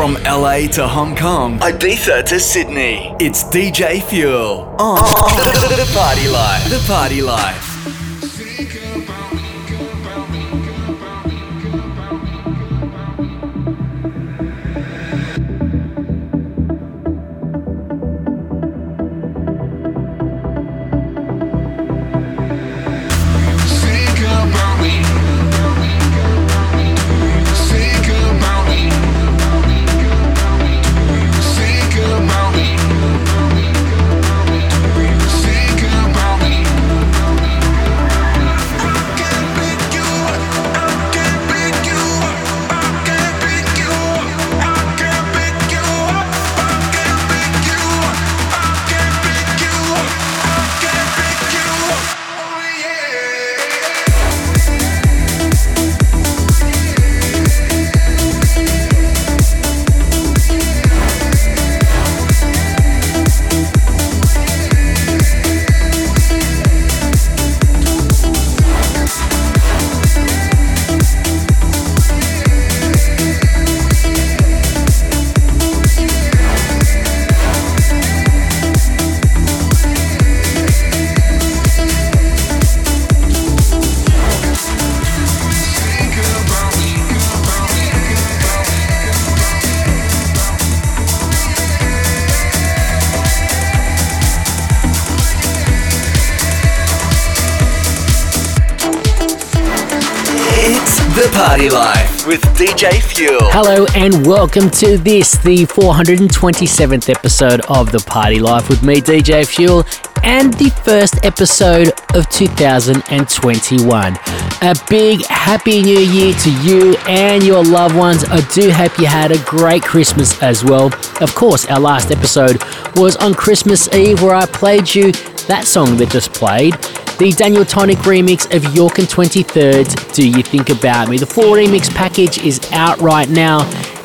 From LA to Hong Kong, Ibiza to Sydney, it's DJ Fuel on oh. the Party Life. The Party Life. DJ Fuel. Hello and welcome to this, the 427th episode of The Party Life with me, DJ Fuel, and the first episode of 2021. A big happy new year to you and your loved ones. I do hope you had a great Christmas as well. Of course, our last episode was on Christmas Eve where I played you that song that just played the Daniel Tonic remix of York and 23rd, Do You Think About Me? The full remix package is out right now,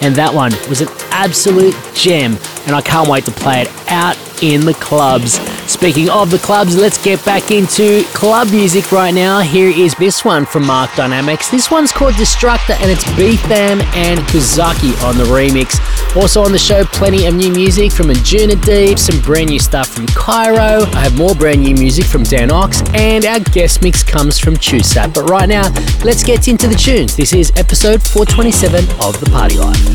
and that one was an absolute gem, and I can't wait to play it out in the clubs. Speaking of the clubs, let's get back into club music right now. Here is this one from Mark Dynamics. This one's called Destructor and it's Beefam and Kuzaki on the remix. Also on the show, plenty of new music from Anjunadeep, some brand new stuff from Cairo. I have more brand new music from Dan Ox, and our guest mix comes from Chusap. But right now, let's get into the tunes. This is episode 427 of The Party Life.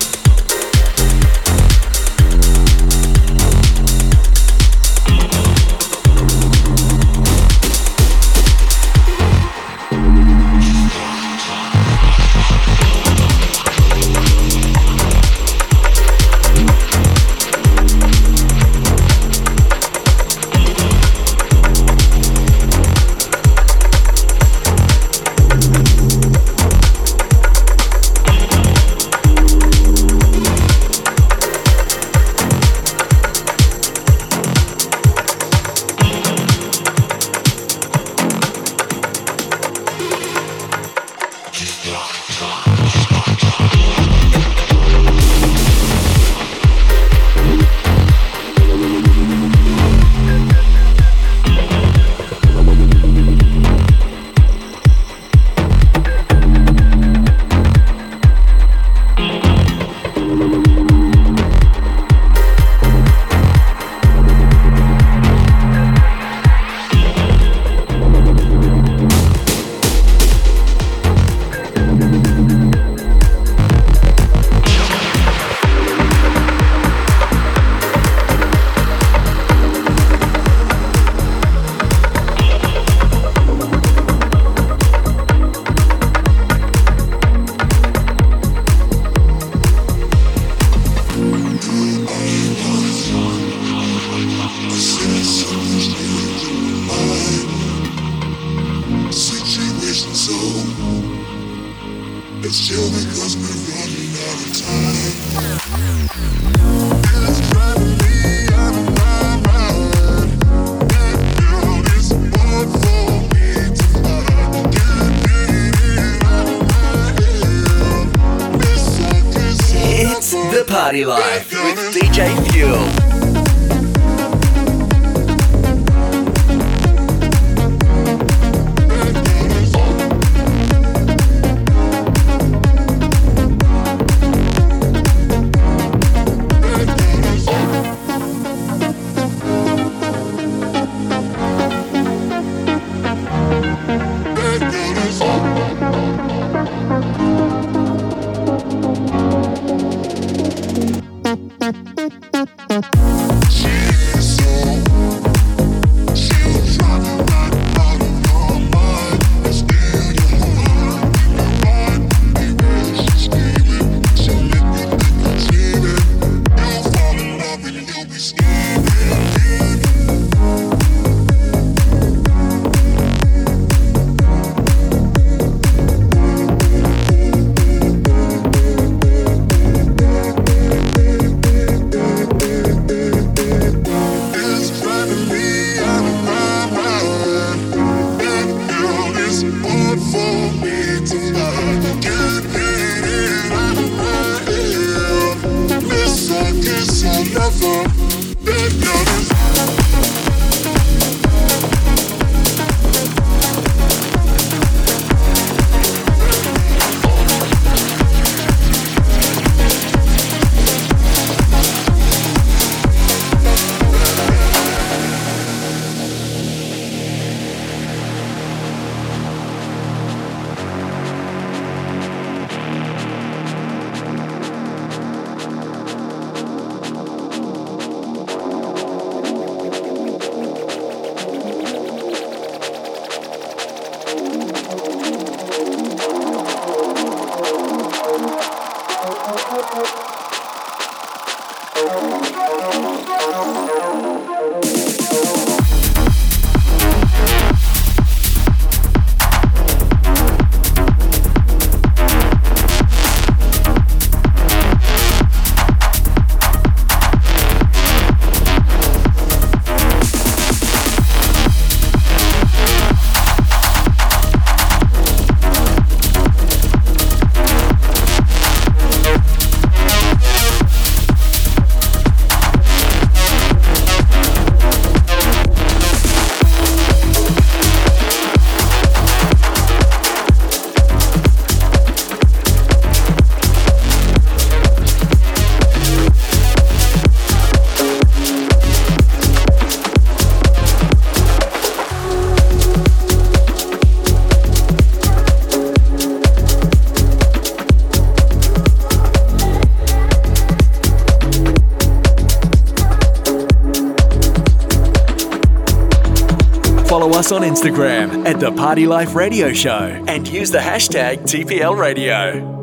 on Instagram at The Party Life Radio Show and use the hashtag TPL Radio.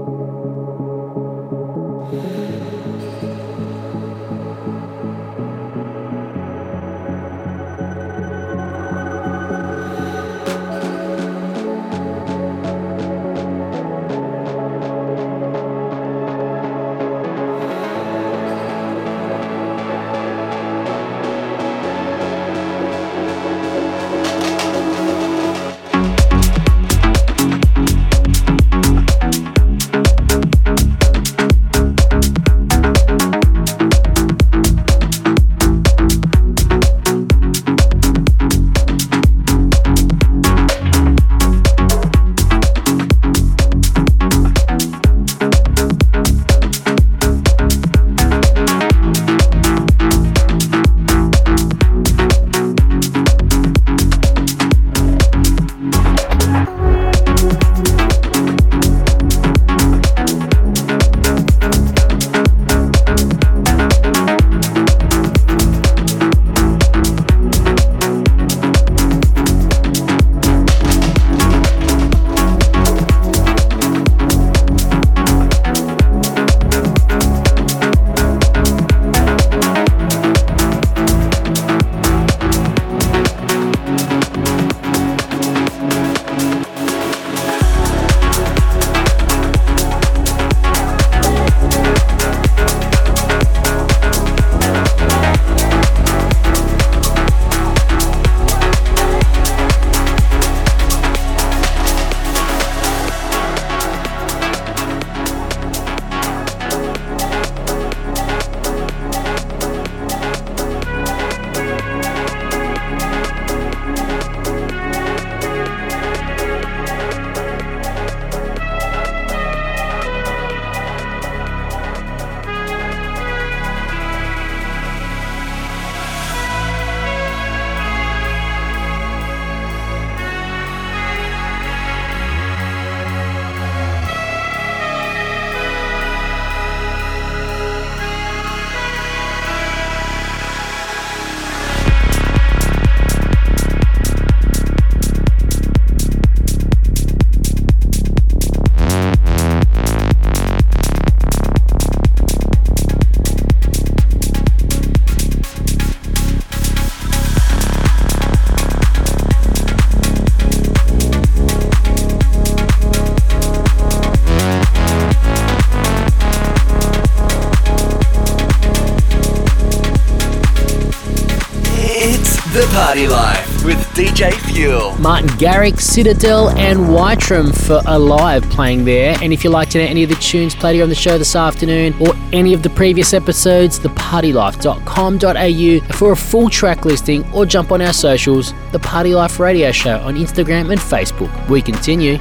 Party Life with DJ Fuel. Martin Garrix, Citadel, and Wytram for Alive playing there. And if you'd like to know any of the tunes played here on the show this afternoon or any of the previous episodes, thepartylife.com.au for a full track listing or jump on our socials, The Party Life Radio Show on Instagram and Facebook. We continue.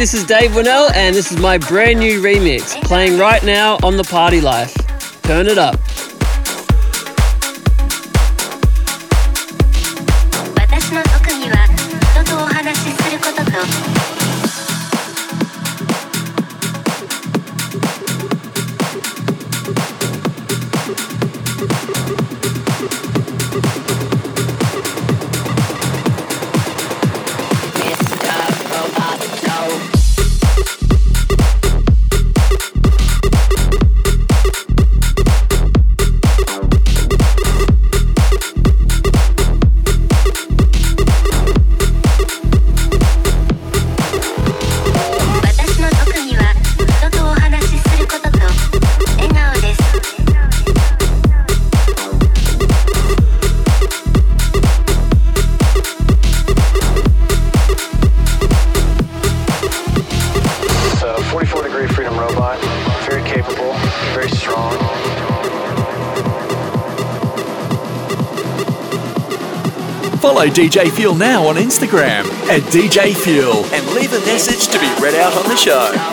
This is Dave Winnel, and this is my brand new remix playing right now on the Party Life. Turn it up. DJ Fuel now on Instagram at DJ Fuel and leave a message to be read out on the show.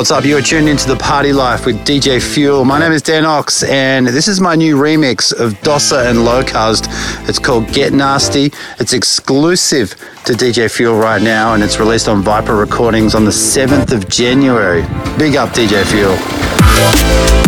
What's up? You are tuned into the Party Life with DJ Fuel. My name is Dan Ox, and this is my new remix of Dossa and Locuzzed. It's called Get Nasty. It's exclusive to DJ Fuel right now, and it's released on Viper Recordings on the 7th of January. Big up, DJ Fuel.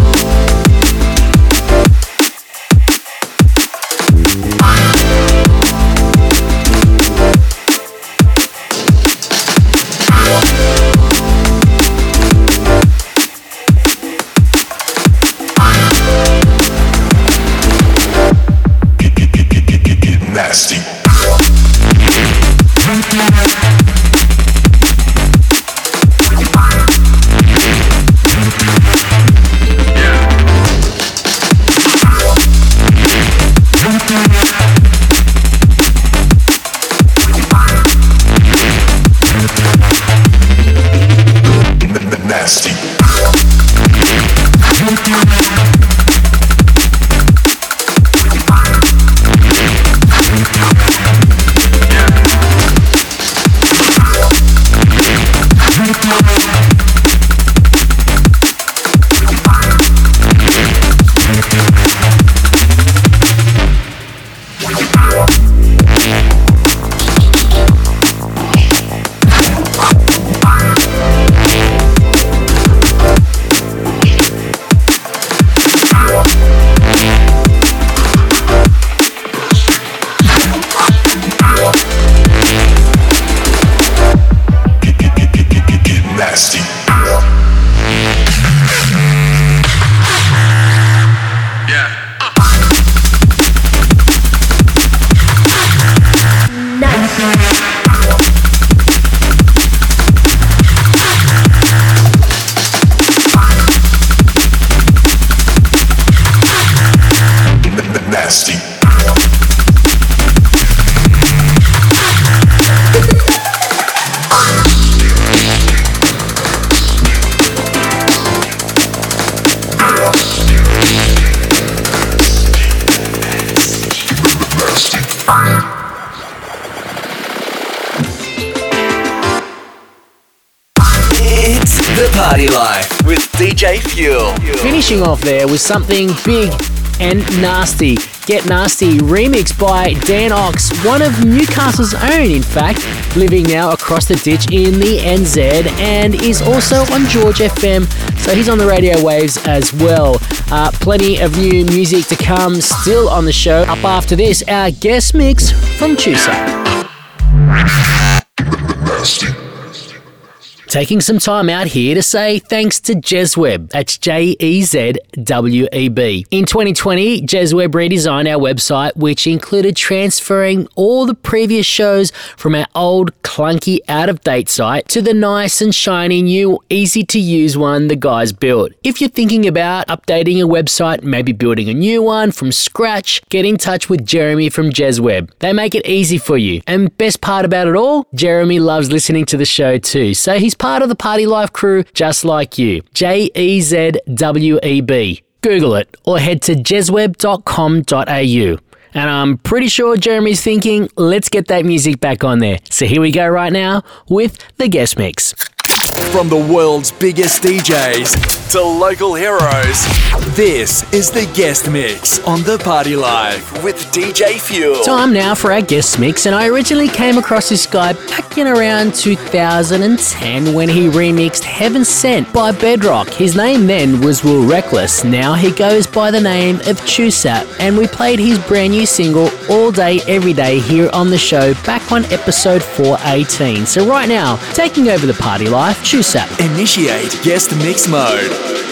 Finishing off there with something big and nasty. Get Nasty, remixed by Dan Ox, one of Newcastle's own, in fact, living now across the ditch in the NZ and is also on George FM, so he's on the radio waves as well. Uh, plenty of new music to come still on the show. Up after this, our guest mix from Chusap. Taking some time out here to say thanks to Jezweb. That's J E Z W E B. In 2020, Jezweb redesigned our website, which included transferring all the previous shows from our old, clunky, out of date site to the nice and shiny new, easy to use one the guys built. If you're thinking about updating a website, maybe building a new one from scratch, get in touch with Jeremy from Jezweb. They make it easy for you. And best part about it all, Jeremy loves listening to the show too, so he's part of the Party Life crew just like you. J E Z W E B. Google it or head to jezweb.com.au. And I'm pretty sure Jeremy's thinking, let's get that music back on there. So here we go right now with the guest mix. From the world's biggest DJs to local heroes, this is the guest mix on the Party Life with DJ Fuel. Time now for our guest mix, and I originally came across this guy back in around 2010 when he remixed Heaven Scent by Bedrock. His name then was Will Reckless. Now he goes by the name of Chusap, and we played his brand new single All Day Every Day here on the show back on episode 418. So right now, taking over the Party Life up. Initiate guest mix mode. Six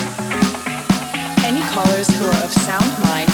Callers who are of sound mind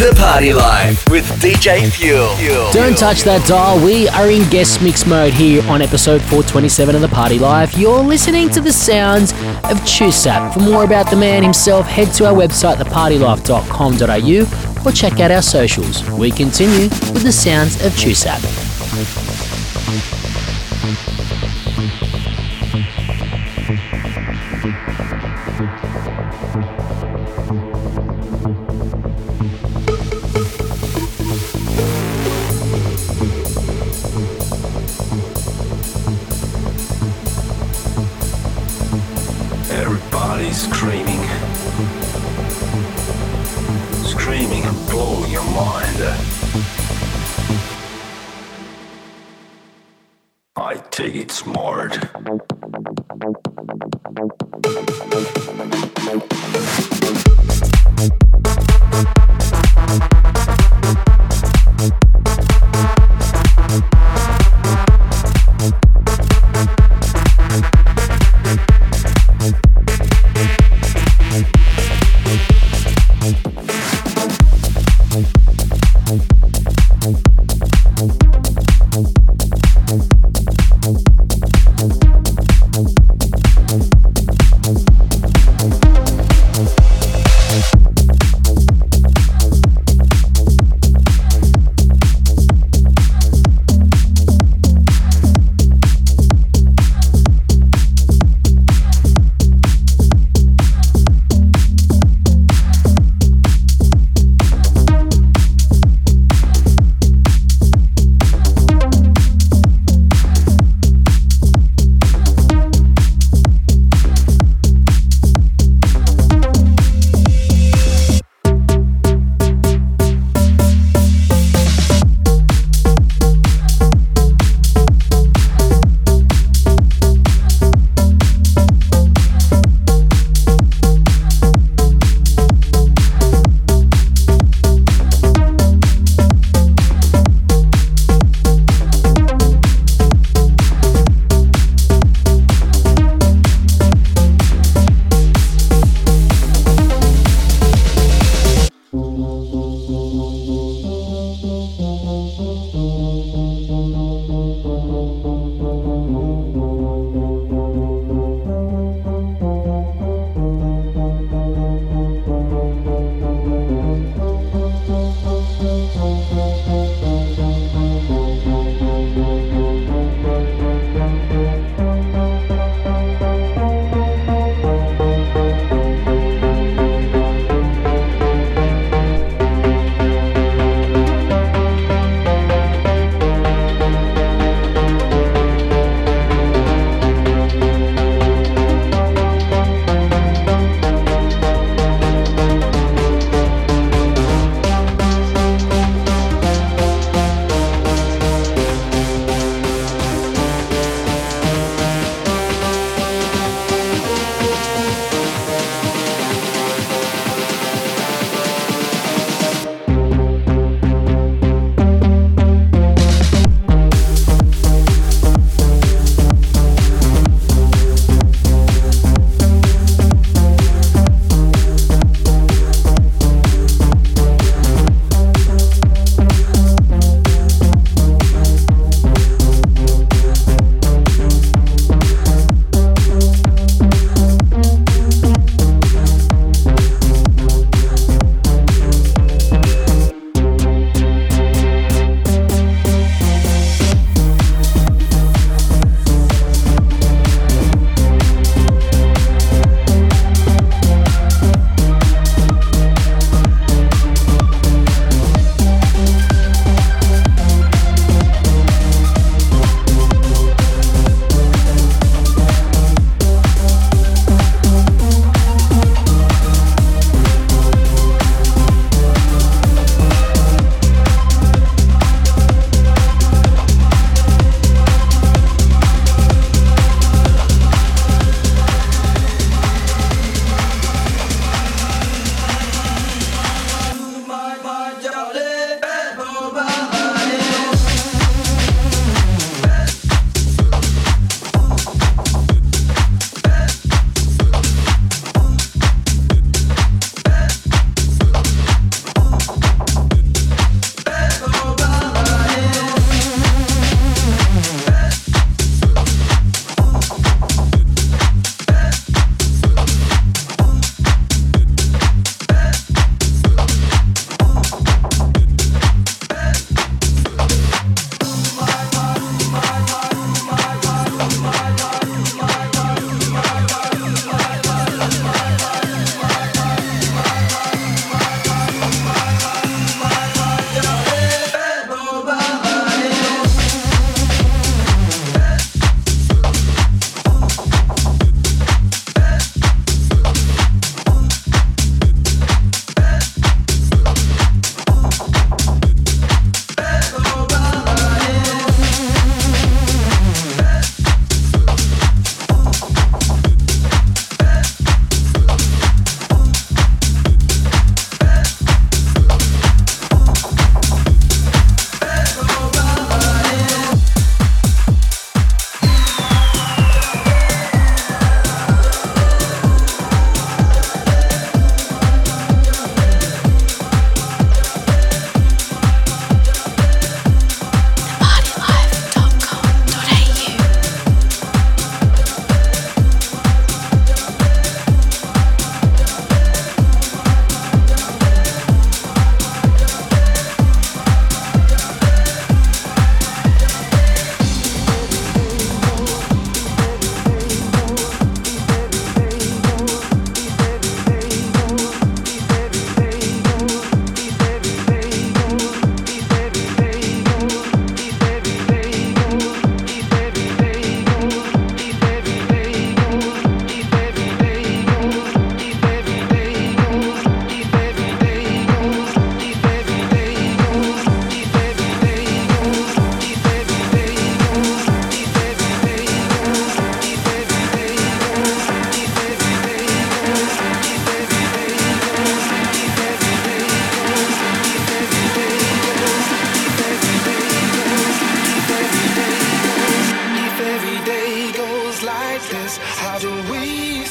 The Party Life with DJ Fuel. Don't touch that dial. We are in guest mix mode here on episode 427 of The Party Life. You're listening to the sounds of Chusap. For more about the man himself, head to our website, thepartylife.com.au, or check out our socials. We continue with the sounds of Chusap.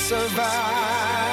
survive.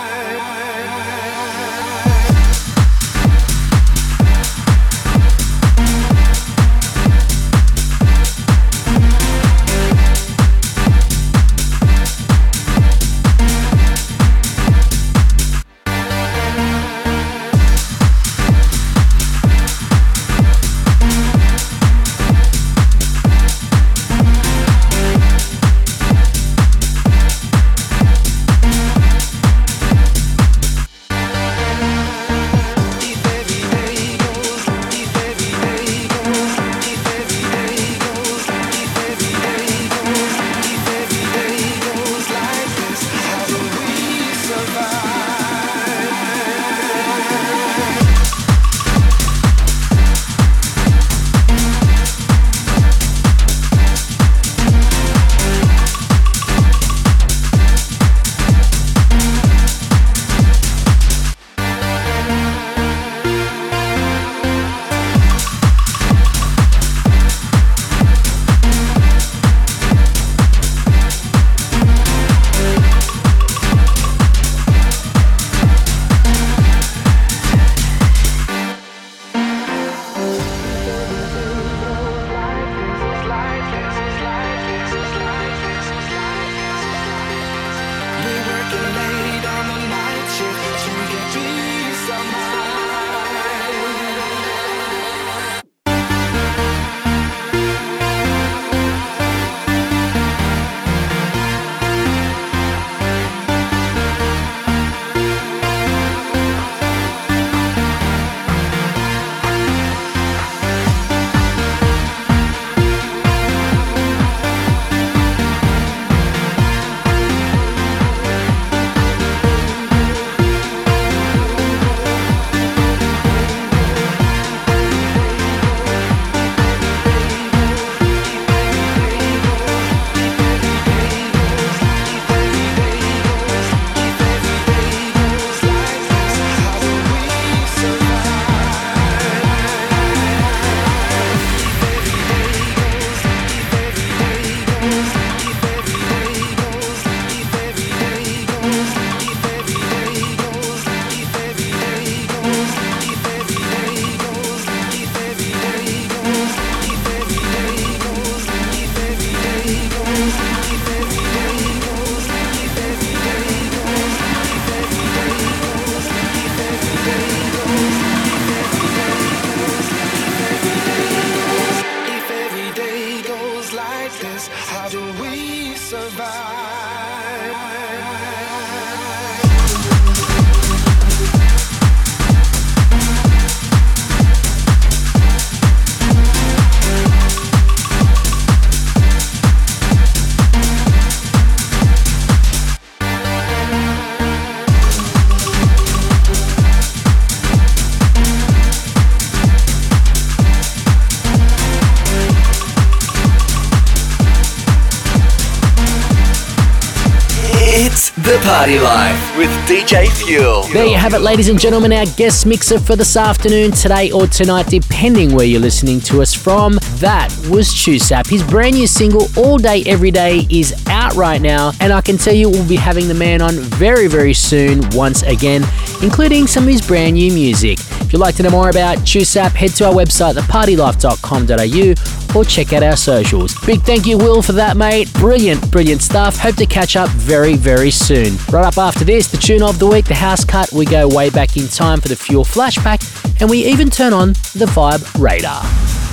DJ Fuel. There you have it, ladies and gentlemen, our guest mixer for this afternoon, today or tonight, depending where you're listening to us from. That was Chusap. His brand new single, All Day Every Day, is right now, and I can tell you we'll be having the man on very, very soon once again, including some of his brand new music. If you'd like to know more about Chusap, head to our website, thepartylife.com.au, or check out our socials. Big thank you, Will, for that, mate. Brilliant, brilliant stuff. Hope to catch up very, very soon. Right up after this, the tune of the week, the house cut. We go way back in time for the Fuel flashback, and we even turn on the Vibe Radar.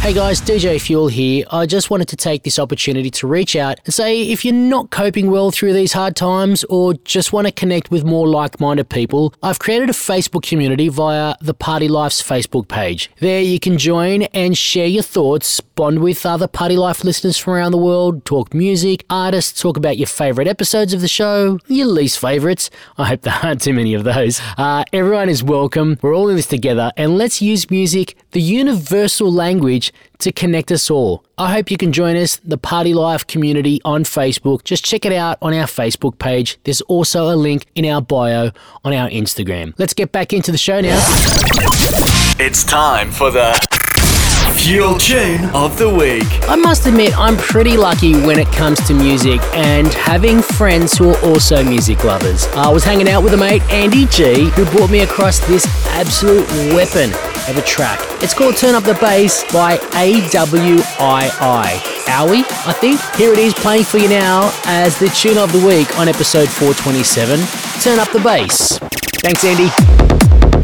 Hey guys, DJ Fuel here. I just wanted to take this opportunity to reach out and say if you're not coping well through these hard times or just want to connect with more like minded people, I've created a Facebook community via the Party Life's Facebook page. There you can join and share your thoughts, bond with other Party Life listeners from around the world, talk music, artists, talk about your favourite episodes of the show, your least favourites. I hope there aren't too many of those. Uh, everyone is welcome. We're all in this together and let's use music, the universal language to connect us all. I hope you can join us, the Party Life community on Facebook. Just check it out on our Facebook page. There's also a link in our bio on our Instagram. Let's get back into the show now. It's time for the Fuel Tune of the Week. I must admit, I'm pretty lucky when it comes to music and having friends who are also music lovers. I was hanging out with a mate, Andy G, who brought me across this absolute weapon of a track. It's called Turn Up the Bass by AWII. Owie, I think. Here it is playing for you now as the tune of the week on episode 427. Turn Up the Bass. Thanks, Andy.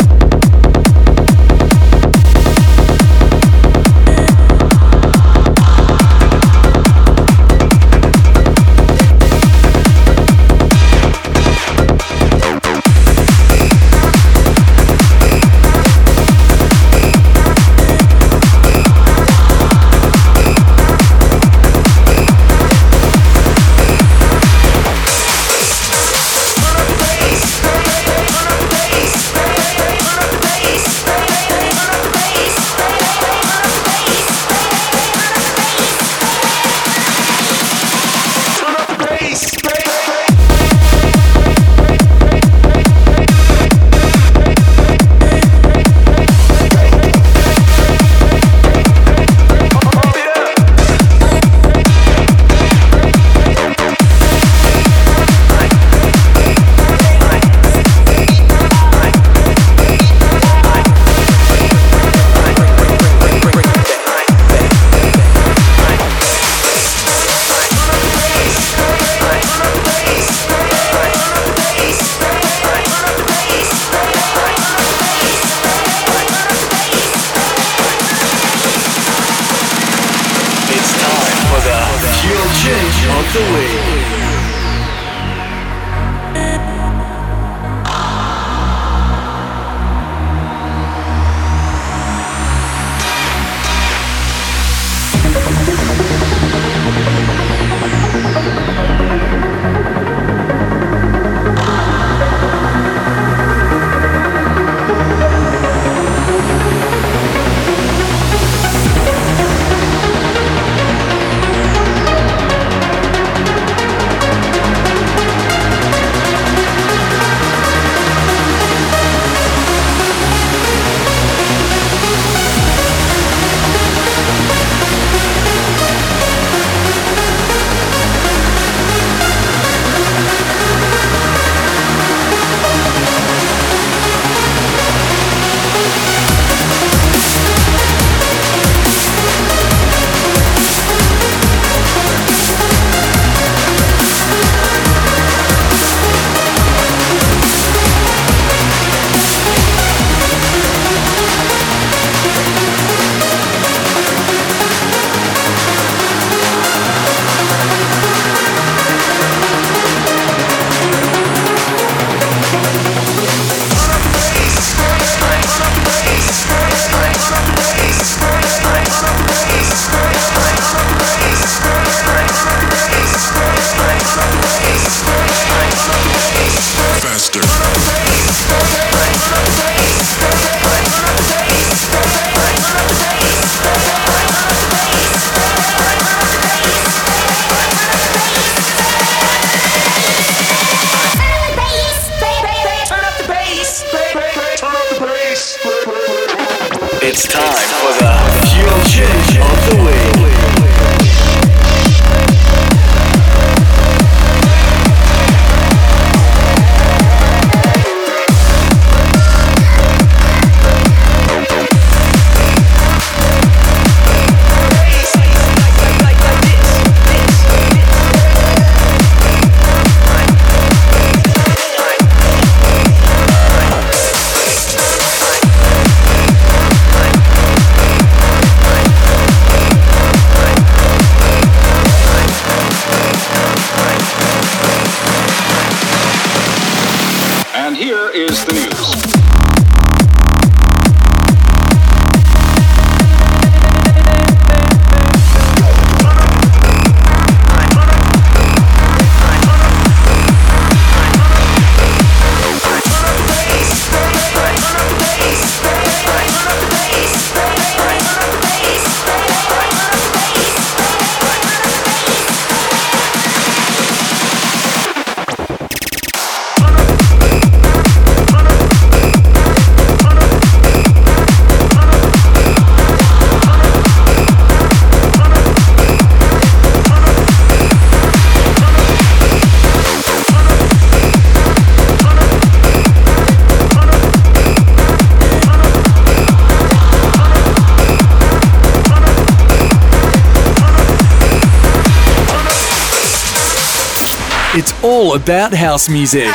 about house music.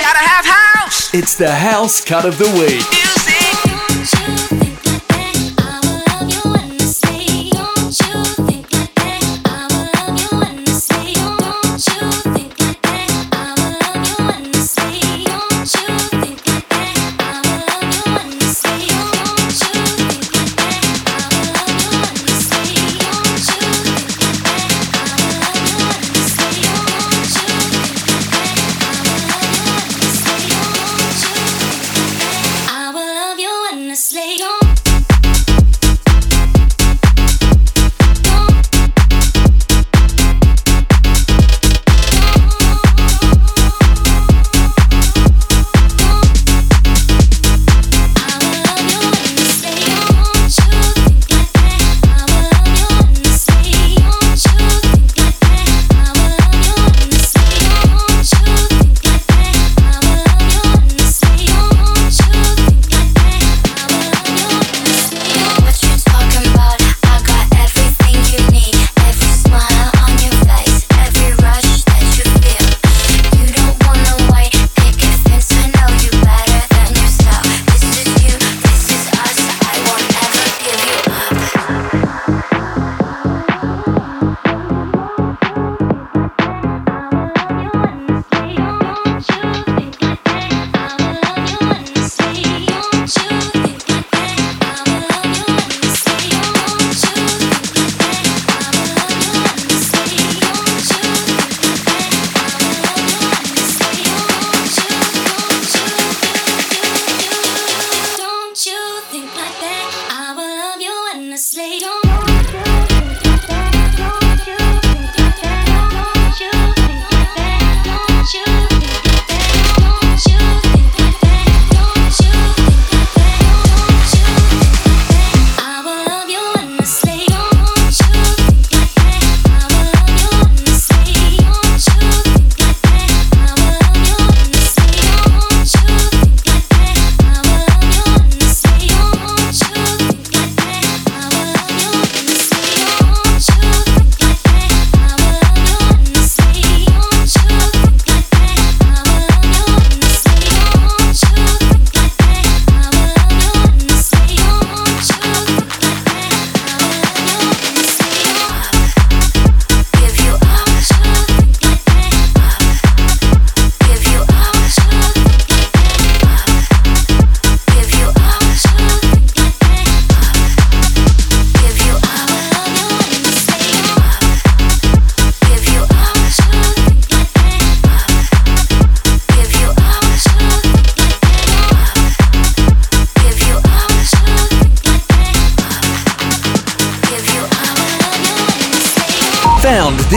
It's the house cut of the week.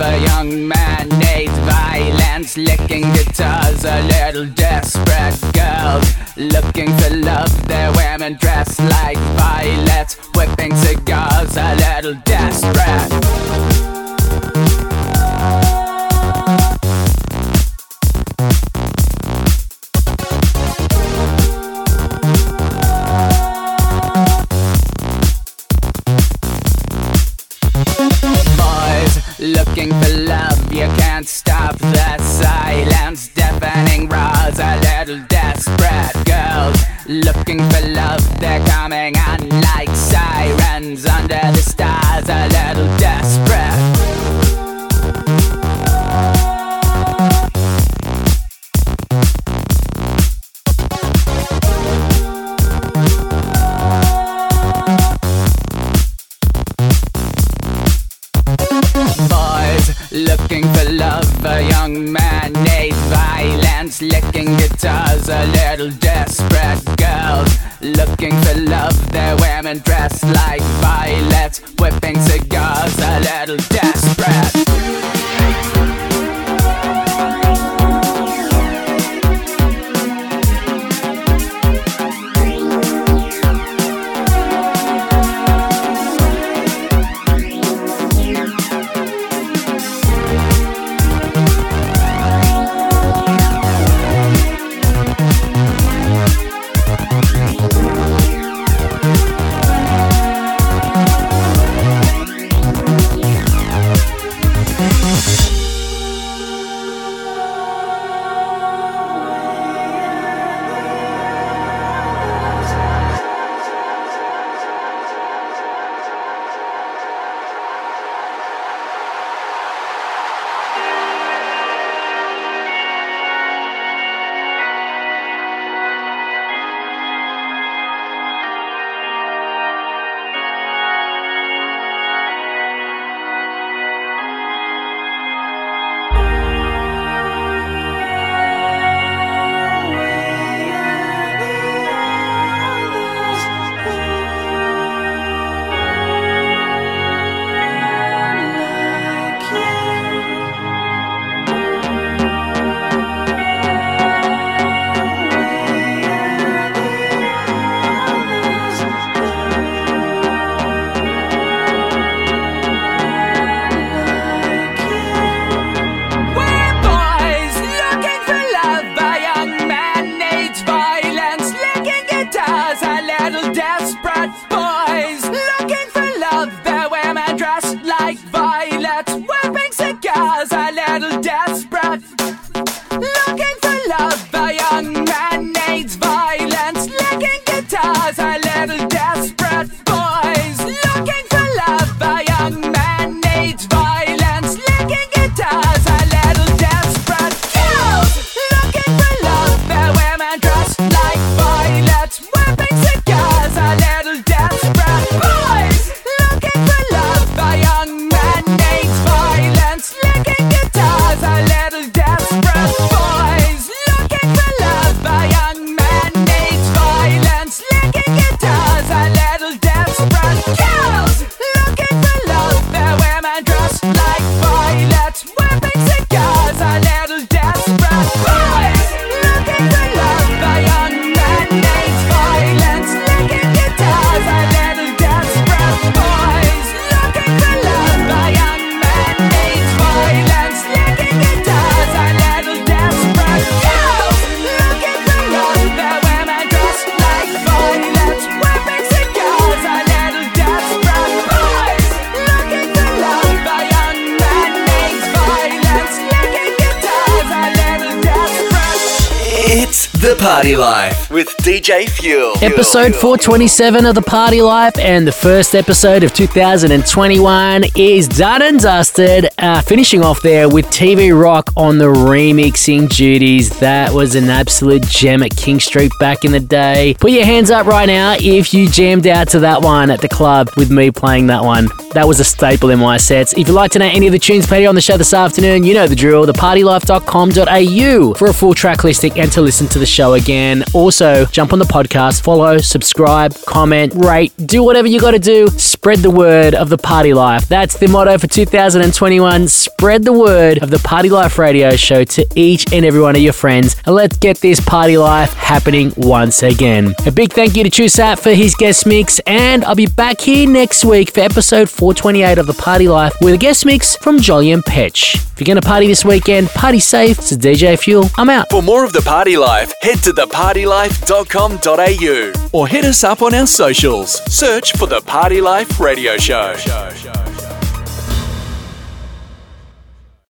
a young man needs violence, licking guitars, a little desperate girls looking for love. Their women dressed like violets, whipping cigars, a little desperate. Party Life with DJ Fuel. Episode 427 of The Party Life and the first episode of 2021 is done and dusted. Uh, finishing off there with TV Rock on the remixing duties. That was an absolute gem at King Street back in the day. Put your hands up right now if you jammed out to that one at the club with me playing that one. That was a staple in my sets. If you'd like to know any of the tunes played on the show this afternoon, you know the drill. Thepartylife.com.au for a full track listing and to listen to the show again. Also, jump on the podcast, follow, subscribe, comment, rate, do whatever you got to do. Spread the word of the party life. That's the motto for 2021. Spread the word of the Party Life radio show to each and every one of your friends. And let's get this party life happening once again. A big thank you to Chusap for his guest mix. And I'll be back here next week for episode 428 of the Party Life with a guest mix from Jolly and Petch. If you're going to party this weekend, party safe. It's DJ Fuel. I'm out. For more of The Party Life, head to thepartylife.com.au or hit us up on our socials. Search for The Party Life Radio Show.